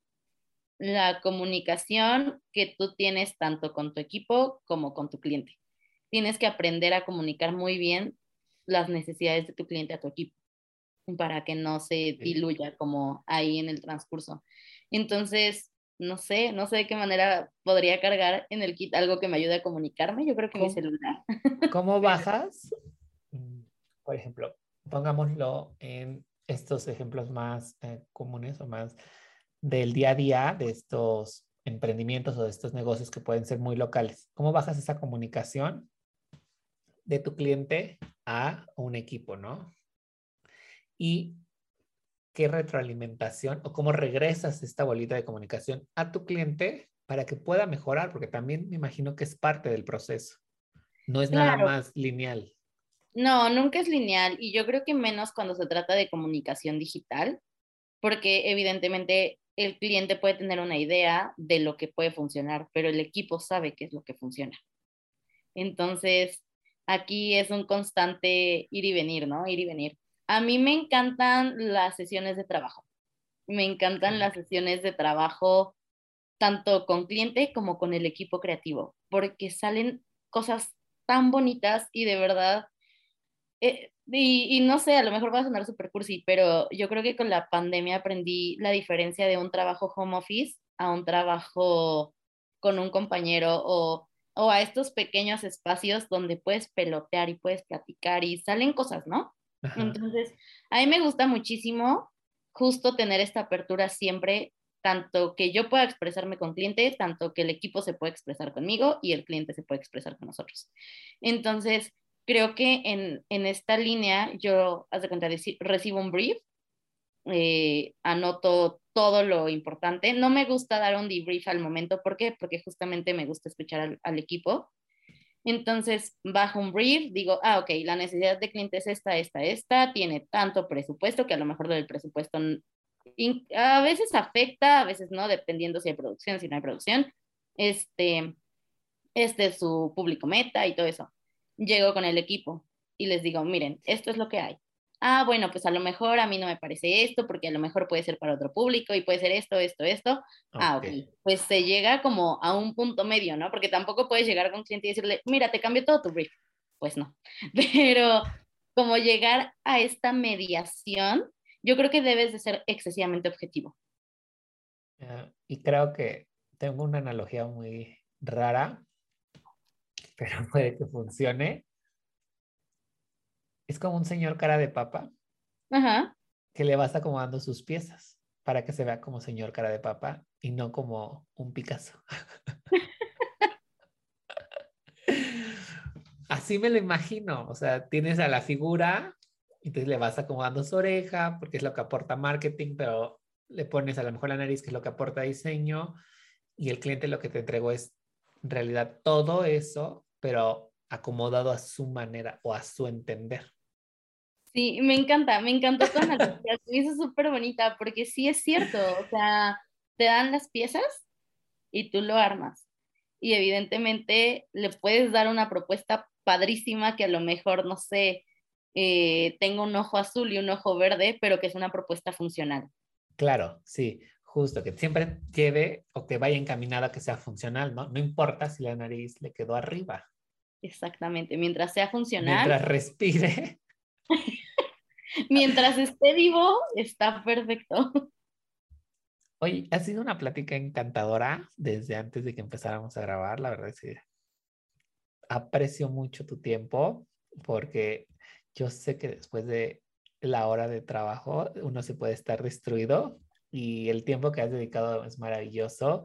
La comunicación que tú tienes tanto con tu equipo como con tu cliente. Tienes que aprender a comunicar muy bien las necesidades de tu cliente a tu equipo para que no se diluya como ahí en el transcurso. Entonces, no sé, no sé de qué manera podría cargar en el kit algo que me ayude a comunicarme. Yo creo que mi celular. ¿Cómo *laughs* bajas? Mm, por ejemplo, pongámoslo en estos ejemplos más eh, comunes o más del día a día de estos emprendimientos o de estos negocios que pueden ser muy locales. ¿Cómo bajas esa comunicación de tu cliente a un equipo, no? Y qué retroalimentación o cómo regresas esta bolita de comunicación a tu cliente para que pueda mejorar, porque también me imagino que es parte del proceso. No es nada más lineal. No, nunca es lineal y yo creo que menos cuando se trata de comunicación digital, porque evidentemente el cliente puede tener una idea de lo que puede funcionar, pero el equipo sabe qué es lo que funciona. Entonces, aquí es un constante ir y venir, ¿no? Ir y venir. A mí me encantan las sesiones de trabajo. Me encantan las sesiones de trabajo tanto con cliente como con el equipo creativo, porque salen cosas tan bonitas y de verdad eh, y, no sé, a lo mejor va a sonar super cursi, pero yo creo que con la pandemia aprendí la diferencia de un trabajo home office a un trabajo con un compañero o, o a estos pequeños espacios donde puedes pelotear y puedes platicar y salen cosas, ¿no? Entonces, a mí me gusta muchísimo justo tener esta apertura siempre, tanto que yo pueda expresarme con clientes, tanto que el equipo se pueda expresar conmigo y el cliente se puede expresar con nosotros. Entonces, creo que en, en esta línea yo, haz de cuenta, recibo un brief, eh, anoto todo lo importante. No me gusta dar un debrief al momento, ¿por qué? Porque justamente me gusta escuchar al equipo entonces, bajo un brief, digo, ah, ok, la necesidad de cliente es esta, esta, esta, tiene tanto presupuesto que a lo mejor del presupuesto a veces afecta, a veces no, dependiendo si hay producción, si no hay producción. Este, este es su público meta y todo eso. Llego con el equipo y les digo, miren, esto es lo que hay ah, bueno, pues a lo mejor a mí no me parece esto, porque a lo mejor puede ser para otro público y puede ser esto, esto, esto. Ah, ok. Pues se llega como a un punto medio, ¿no? Porque tampoco puedes llegar con un cliente y decirle, mira, te cambio todo tu brief. Pues no. *laughs* Pero como llegar a esta mediación, yo creo que debes de ser excesivamente objetivo. y creo que tengo una analogía muy rara, *laughs* pero puede que funcione es como un señor cara de papa que le vas acomodando sus piezas para que se vea como señor cara de papa y no como un Picasso. *laughs* Así me lo imagino, o sea, tienes a la figura, y entonces le vas acomodando su oreja porque es lo que aporta marketing, pero le pones a lo mejor la nariz que es lo que aporta diseño y el cliente lo que te entregó es en realidad todo eso, pero acomodado a su manera o a su entender. Sí, me encanta, me encantó tu analogía, me hizo súper bonita porque sí es cierto, o sea, te dan las piezas y tú lo armas. Y evidentemente le puedes dar una propuesta padrísima que a lo mejor, no sé, eh, tenga un ojo azul y un ojo verde, pero que es una propuesta funcional. Claro, sí, justo, que siempre lleve o que vaya encaminada a que sea funcional, ¿no? No importa si la nariz le quedó arriba. Exactamente, mientras sea funcional. Mientras respire. *laughs* *laughs* mientras esté vivo, está perfecto. *laughs* Oye, ha sido una plática encantadora desde antes de que empezáramos a grabar, la verdad es que aprecio mucho tu tiempo porque yo sé que después de la hora de trabajo uno se puede estar destruido y el tiempo que has dedicado es maravilloso.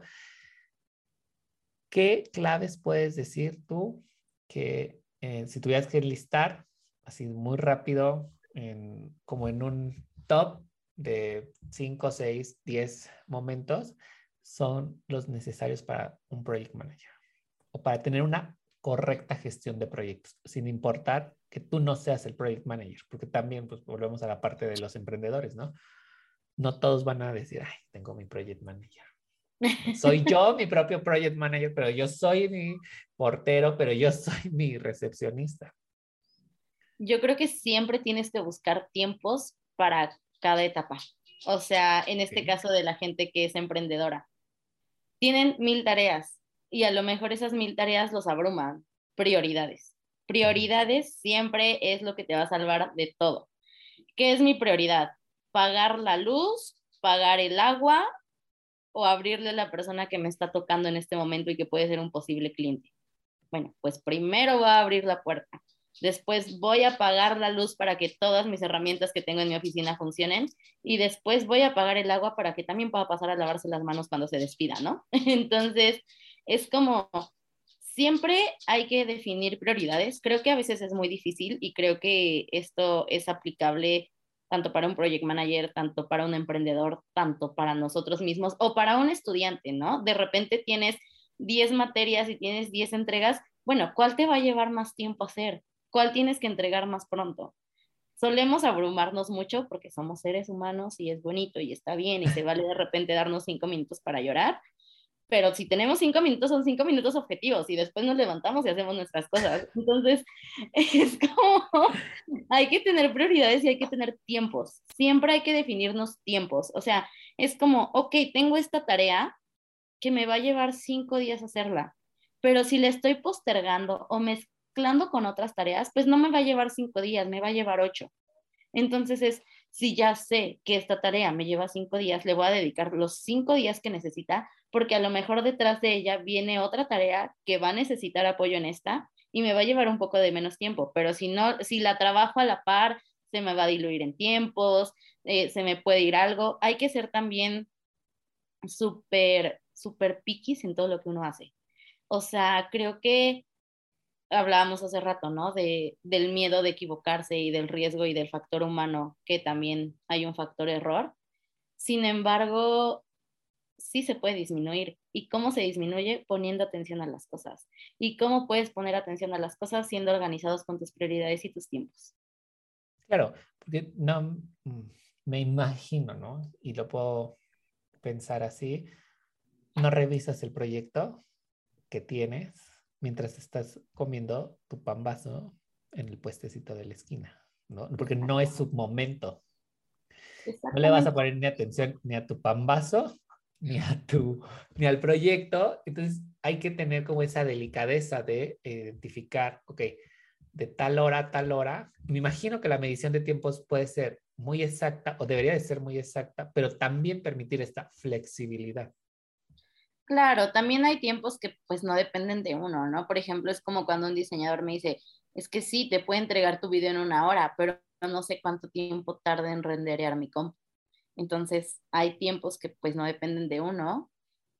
¿Qué claves puedes decir tú que eh, si tuvieras que listar así muy rápido, como en un top de 5, 6, 10 momentos, son los necesarios para un project manager o para tener una correcta gestión de proyectos, sin importar que tú no seas el project manager, porque también pues volvemos a la parte de los emprendedores, ¿no? No todos van a decir, ay, tengo mi project manager. Soy yo mi propio project manager, pero yo soy mi portero, pero yo soy mi recepcionista yo creo que siempre tienes que buscar tiempos para cada etapa. O sea, en este caso de la gente que es emprendedora. Tienen mil tareas y a lo mejor esas mil tareas los abruman. Prioridades. Prioridades siempre es lo que te va a salvar de todo. ¿Qué es mi prioridad? Pagar la luz, pagar el agua o abrirle a la persona que me está tocando en este momento y que puede ser un posible cliente. Bueno, pues primero va a abrir la puerta después voy a apagar la luz para que todas mis herramientas que tengo en mi oficina funcionen y después voy a apagar el agua para que también pueda pasar a lavarse las manos cuando se despida, ¿no? *laughs* Entonces, es como, siempre hay que definir prioridades. Creo que a veces es muy difícil y creo que esto es aplicable tanto para un project manager, tanto para un emprendedor, tanto para nosotros mismos o para un estudiante, ¿no? De repente tienes 10 materias y tienes 10 entregas, bueno, ¿cuál te va a llevar más tiempo hacer? ¿Cuál tienes que entregar más pronto? Solemos abrumarnos mucho porque somos seres humanos y es bonito y está bien y se vale de repente darnos cinco minutos para llorar, pero si tenemos cinco minutos son cinco minutos objetivos y después nos levantamos y hacemos nuestras cosas. Entonces, *laughs* es como, hay que tener prioridades y hay que tener tiempos. Siempre hay que definirnos tiempos. O sea, es como, ok, tengo esta tarea que me va a llevar cinco días hacerla, pero si la estoy postergando o me con otras tareas, pues no me va a llevar cinco días, me va a llevar ocho. Entonces es, si ya sé que esta tarea me lleva cinco días, le voy a dedicar los cinco días que necesita, porque a lo mejor detrás de ella viene otra tarea que va a necesitar apoyo en esta y me va a llevar un poco de menos tiempo, pero si no, si la trabajo a la par, se me va a diluir en tiempos, eh, se me puede ir algo. Hay que ser también súper, súper piquis en todo lo que uno hace. O sea, creo que hablábamos hace rato, ¿no? De, del miedo de equivocarse y del riesgo y del factor humano, que también hay un factor error. Sin embargo, sí se puede disminuir. ¿Y cómo se disminuye? Poniendo atención a las cosas. ¿Y cómo puedes poner atención a las cosas siendo organizados con tus prioridades y tus tiempos? Claro, porque no mm, me imagino, ¿no? Y lo puedo pensar así. No revisas el proyecto que tienes mientras estás comiendo tu pan vaso en el puestecito de la esquina, ¿no? Porque no es su momento. No le vas a poner ni atención ni a tu pan vaso ni a tu, ni al proyecto. Entonces hay que tener como esa delicadeza de identificar, ok, de tal hora a tal hora. Me imagino que la medición de tiempos puede ser muy exacta o debería de ser muy exacta, pero también permitir esta flexibilidad. Claro, también hay tiempos que pues no dependen de uno, ¿no? Por ejemplo, es como cuando un diseñador me dice, es que sí, te puede entregar tu video en una hora, pero no sé cuánto tiempo tarda en renderear mi comp. Entonces, hay tiempos que pues no dependen de uno,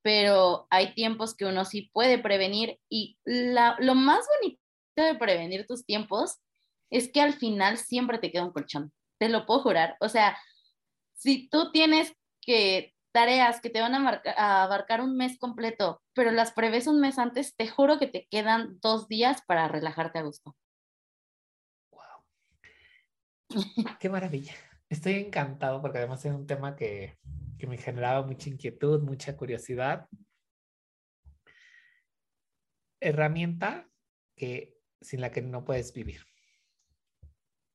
pero hay tiempos que uno sí puede prevenir y lo más bonito de prevenir tus tiempos es que al final siempre te queda un colchón, te lo puedo jurar. O sea, si tú tienes que tareas que te van a, a, abarcar un mes completo, pero las prevés un mes antes, te juro que te quedan dos días para relajarte a gusto. ¡Wow! ¡Qué maravilla! Estoy encantado porque además es un tema que, que me generaba mucha inquietud, mucha curiosidad. Herramienta que, sin la que no puedes vivir.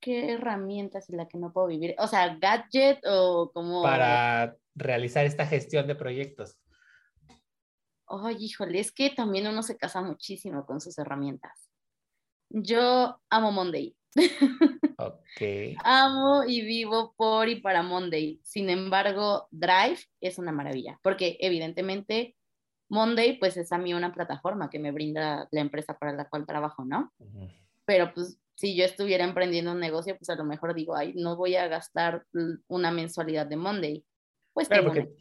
¿Qué herramienta sin la que no puedo vivir? O sea, gadget o como... Para realizar esta gestión de proyectos. Ay, híjole, es que también uno se casa muchísimo con sus herramientas. Yo amo Monday. *laughs* Ok. Amo y vivo por y para Monday. Sin embargo, Drive es una maravilla, porque evidentemente Monday pues es a mí una plataforma que me brinda la empresa para la cual trabajo, ¿no? Pero pues si yo estuviera emprendiendo un negocio, pues a lo mejor digo, ay, no voy a gastar una mensualidad de Monday. Pues porque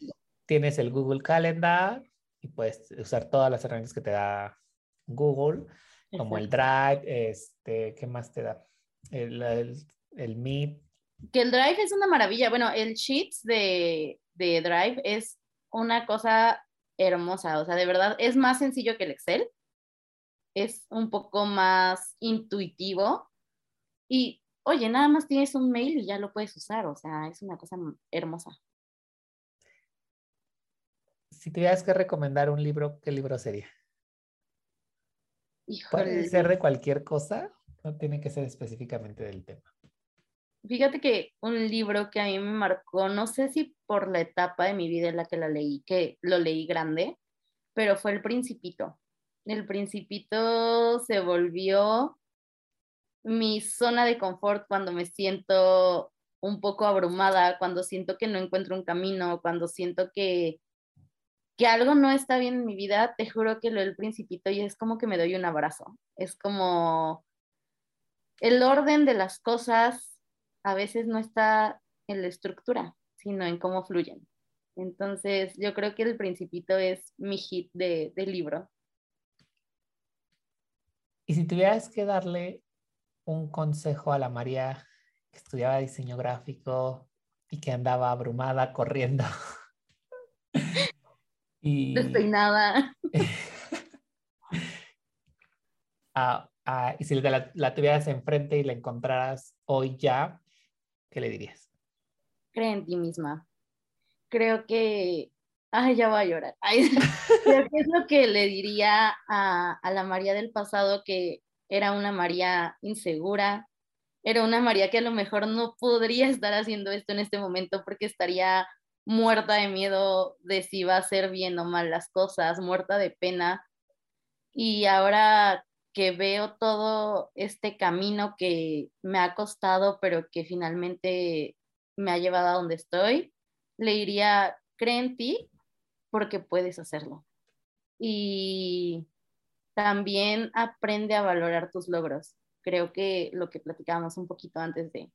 tienes el Google Calendar y puedes usar todas las herramientas que te da Google, como el Drive, este, ¿qué más te da? El, el, Meet. Que el Drive es una maravilla. Bueno, el Sheets de, de Drive es una cosa hermosa. O sea, de verdad, es más sencillo que el Excel. Es un poco más intuitivo. Y, oye, nada más tienes un mail y ya lo puedes usar. O sea, es una cosa hermosa. Si tuvieras que recomendar un libro, ¿qué libro sería? Puede ser de cualquier cosa. No tiene que ser específicamente del tema. Fíjate que un libro que a mí me marcó, no sé si por la etapa de mi vida en la que la leí, que lo leí grande, pero fue El Principito. El Principito se volvió mi zona de confort cuando me siento un poco abrumada, cuando siento que no encuentro un camino, cuando siento que, que algo no está bien en mi vida, te juro que lo del principito y es como que me doy un abrazo. Es como el orden de las cosas a veces no está en la estructura, sino en cómo fluyen. Entonces, yo creo que el principito es mi hit de, libro. Y si tuvieras que darle un consejo a la María que estudiaba diseño gráfico y que andaba abrumada corriendo. *laughs* y... Despeinada. *laughs* a, y si la, la, tuvieras enfrente y la encontraras hoy ya, ¿qué le dirías? Cree en ti misma. Creo que, ay, ya voy a llorar. *laughs* creo que es lo que le diría a, a la María del pasado, que era una María insegura, era una María que a lo mejor no podría estar haciendo esto en este momento porque estaría muerta de miedo de si va a hacer bien o mal las cosas, muerta de pena. Y ahora que veo todo este camino que me ha costado, pero que finalmente me ha llevado a donde estoy, le diría, cree en ti porque puedes hacerlo. Y también aprende a valorar tus logros. Creo que lo que platicábamos un poquito antes de,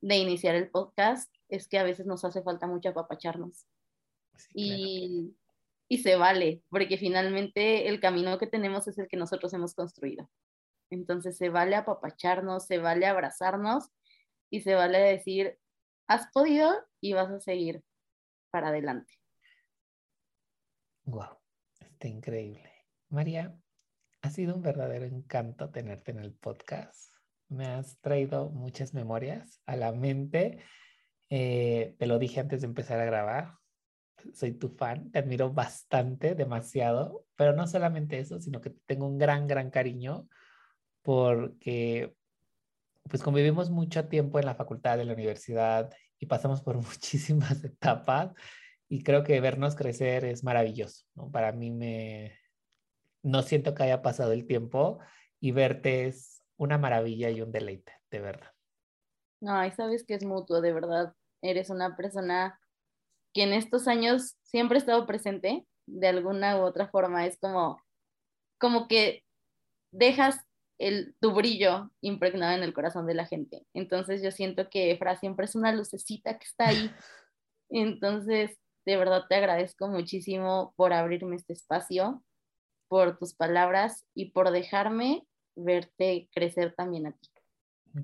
de iniciar el podcast es que a veces nos hace falta mucho apapacharnos. y, y se vale, porque finalmente el camino que tenemos es el que nosotros hemos construido. Entonces se vale apapacharnos, se vale abrazarnos y se vale decir, has podido y vas a seguir para adelante. Wow, está increíble. María, ha sido un verdadero encanto tenerte en el podcast. Me has traído muchas memorias a la mente. Eh, te lo dije antes de empezar a grabar. Soy tu fan, te admiro bastante, demasiado, pero no solamente eso, sino que tengo un gran, gran cariño porque pues convivimos mucho tiempo en la facultad, de la universidad y pasamos por *laughs* muchísimas etapas y creo que vernos crecer es maravilloso, ¿no? Para mí me, no siento que haya pasado el tiempo y verte es una maravilla y un deleite, de verdad. No, sabes que es mutuo, de verdad. Eres una persona que en estos años siempre ha estado presente, de alguna u otra forma. Es como, como que dejas el, tu brillo impregnado en el corazón de la gente. Entonces yo siento que Efra siempre es una lucecita que está ahí. *laughs* Entonces, de verdad te agradezco muchísimo por abrirme este espacio, por tus palabras y por dejarme verte crecer también a ti.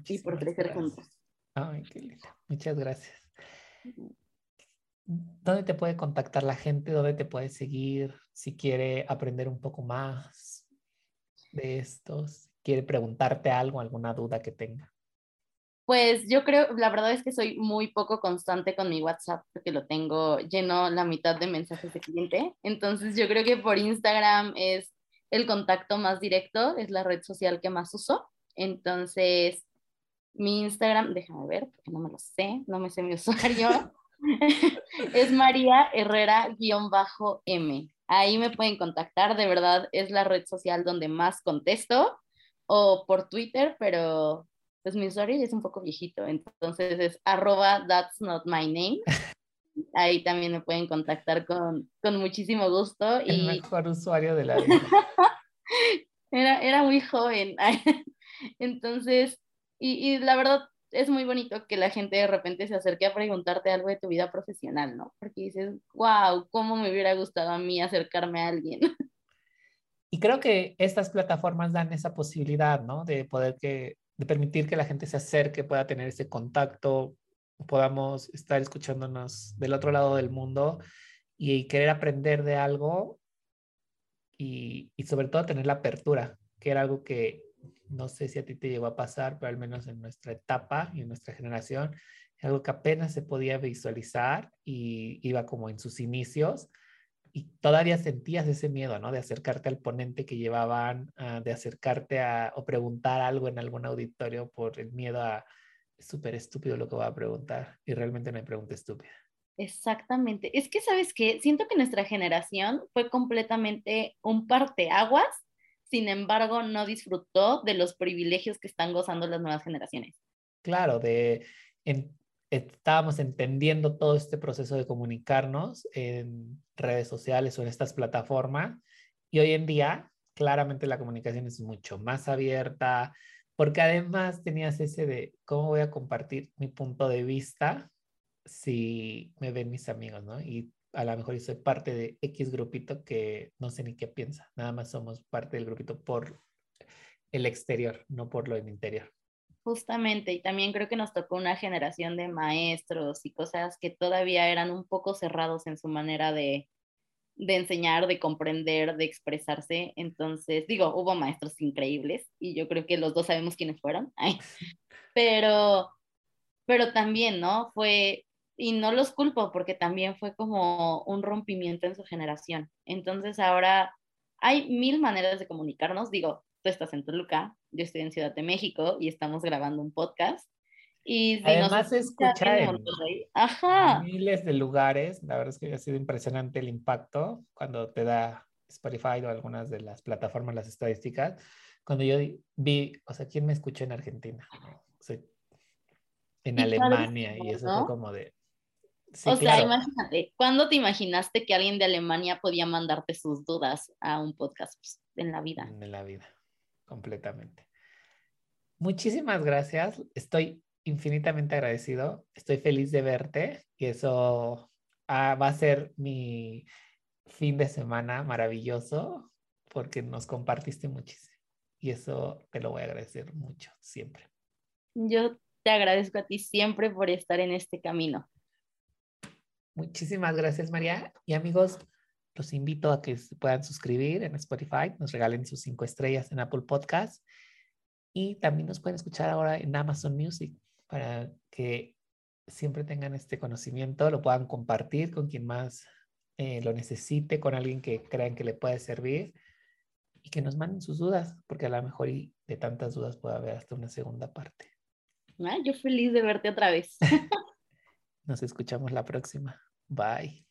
y por crecer juntos. Ay, qué lindo. Muchas gracias. ¿Dónde te puede contactar la gente? ¿Dónde te puede seguir? Si quiere aprender un poco más de estos quiere preguntarte algo, alguna duda que tenga? Pues yo creo, la verdad es que soy muy poco constante con mi WhatsApp porque lo tengo lleno la mitad de mensajes de cliente. Entonces yo creo que por Instagram es el contacto más directo, es la red social que más uso. Entonces mi Instagram, déjame ver porque no me lo sé, no me sé mi *laughs* usuario. Es María Herrera-M. Ahí me pueden contactar, de verdad es la red social donde más contesto o por Twitter, pero pues mi usuario ya es un poco viejito, entonces es arroba that's not my name. Ahí también me pueden contactar con, con muchísimo gusto. El mejor usuario de la vida. *laughs* era, era muy joven. *laughs* entonces, y, y la verdad es muy bonito que la gente de repente se acerque a preguntarte algo de tu vida profesional, ¿no? Porque dices, wow, ¿cómo me hubiera gustado a mí acercarme a alguien? *laughs* Y creo que estas plataformas dan esa posibilidad, ¿no? De poder que, de permitir que la gente se acerque, pueda tener ese contacto, podamos estar escuchándonos del otro lado del mundo y querer aprender de algo y, y sobre todo tener la apertura, que era algo que no sé si a ti te llegó a pasar, pero al menos en nuestra etapa y en nuestra generación, algo que apenas se podía visualizar y iba como en sus inicios y todavía sentías ese miedo, ¿no? De acercarte al ponente que llevaban, uh, de acercarte a o preguntar algo en algún auditorio por el miedo a súper estúpido lo que va a preguntar y realmente me pregunta estúpida. Exactamente. Es que, ¿sabes qué? Siento que nuestra generación fue completamente un parteaguas, sin embargo, no disfrutó de los privilegios que están gozando las nuevas generaciones. Claro, de en, estábamos entendiendo todo este proceso de comunicarnos en redes sociales o en estas plataformas y hoy en día claramente la comunicación es mucho más abierta porque además tenías ese de cómo voy a compartir mi punto de vista si me ven mis amigos, ¿no? A lo mejor yo soy parte de X grupito que no sé ni qué piensa, nada más somos parte del grupito por el exterior, no por lo interior. Justamente, y también creo que nos tocó una generación de maestros y cosas que todavía eran un poco cerrados en su manera de, de enseñar, de comprender, de expresarse. Entonces, digo, hubo maestros increíbles y yo creo que los dos sabemos quiénes fueron, *laughs* pero, pero también, ¿no? Fue, y no los culpo porque también fue como un rompimiento en su generación. Entonces ahora hay mil maneras de comunicarnos, digo, tú estás en Toluca, yo estoy en Ciudad de México y estamos grabando un podcast. Y Además se escucha en Ajá. miles de lugares. La verdad es que ha sido impresionante el impacto cuando te da Spotify o algunas de las plataformas las estadísticas. Cuando yo vi, o sea, ¿quién me escuchó en Argentina? en Alemania y eso fue como de... o sea, imagínate, ¿cuándo te imaginaste que alguien de Alemania podía mandarte sus dudas a un podcast pues, en la vida? En la vida completamente. Muchísimas gracias. Estoy infinitamente agradecido. Estoy feliz de verte y eso ah, va a ser mi fin de semana maravilloso porque nos compartiste muchísimo y eso te lo voy a agradecer mucho siempre. Yo te agradezco a ti siempre por estar en este camino. Muchísimas gracias, María. Y amigos, los invito a que se puedan suscribir en Spotify, nos regalen sus cinco estrellas en Apple Podcast y también nos pueden escuchar ahora en Amazon Music para que siempre tengan este conocimiento, lo puedan compartir con quien más eh, lo necesite, con alguien que crean que le puede servir y que nos manden sus dudas, porque a lo mejor y de tantas dudas puede haber hasta una segunda parte. Ah, yo feliz de verte otra vez. *laughs* Nos escuchamos la próxima. Bye.